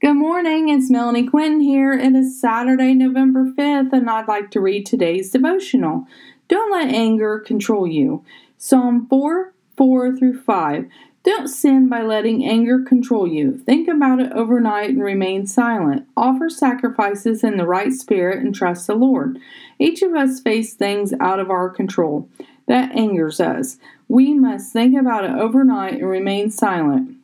Good morning, it's Melanie Quinn here. It is Saturday, November 5th, and I'd like to read today's devotional. Don't let anger control you. Psalm 4 4 through 5. Don't sin by letting anger control you. Think about it overnight and remain silent. Offer sacrifices in the right spirit and trust the Lord. Each of us face things out of our control. That angers us. We must think about it overnight and remain silent.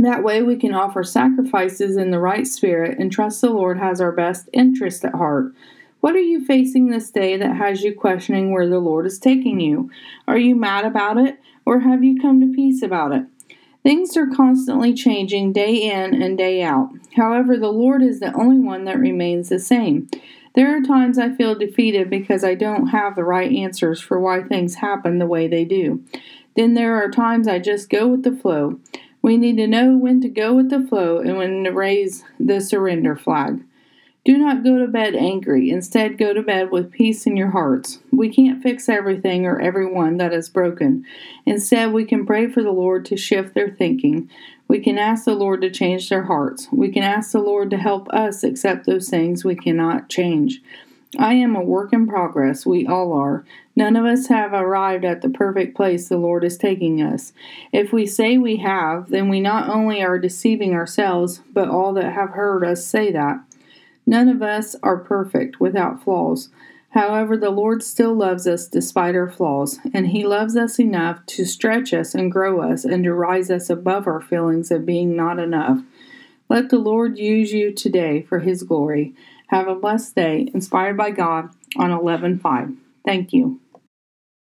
That way, we can offer sacrifices in the right spirit and trust the Lord has our best interest at heart. What are you facing this day that has you questioning where the Lord is taking you? Are you mad about it, or have you come to peace about it? Things are constantly changing day in and day out. However, the Lord is the only one that remains the same. There are times I feel defeated because I don't have the right answers for why things happen the way they do. Then there are times I just go with the flow. We need to know when to go with the flow and when to raise the surrender flag. Do not go to bed angry. Instead, go to bed with peace in your hearts. We can't fix everything or everyone that is broken. Instead, we can pray for the Lord to shift their thinking. We can ask the Lord to change their hearts. We can ask the Lord to help us accept those things we cannot change. I am a work in progress. We all are. None of us have arrived at the perfect place the Lord is taking us. If we say we have, then we not only are deceiving ourselves, but all that have heard us say that. None of us are perfect, without flaws. However, the Lord still loves us despite our flaws, and He loves us enough to stretch us and grow us and to rise us above our feelings of being not enough. Let the Lord use you today for His glory. Have a blessed day, inspired by God on 11 5. Thank you.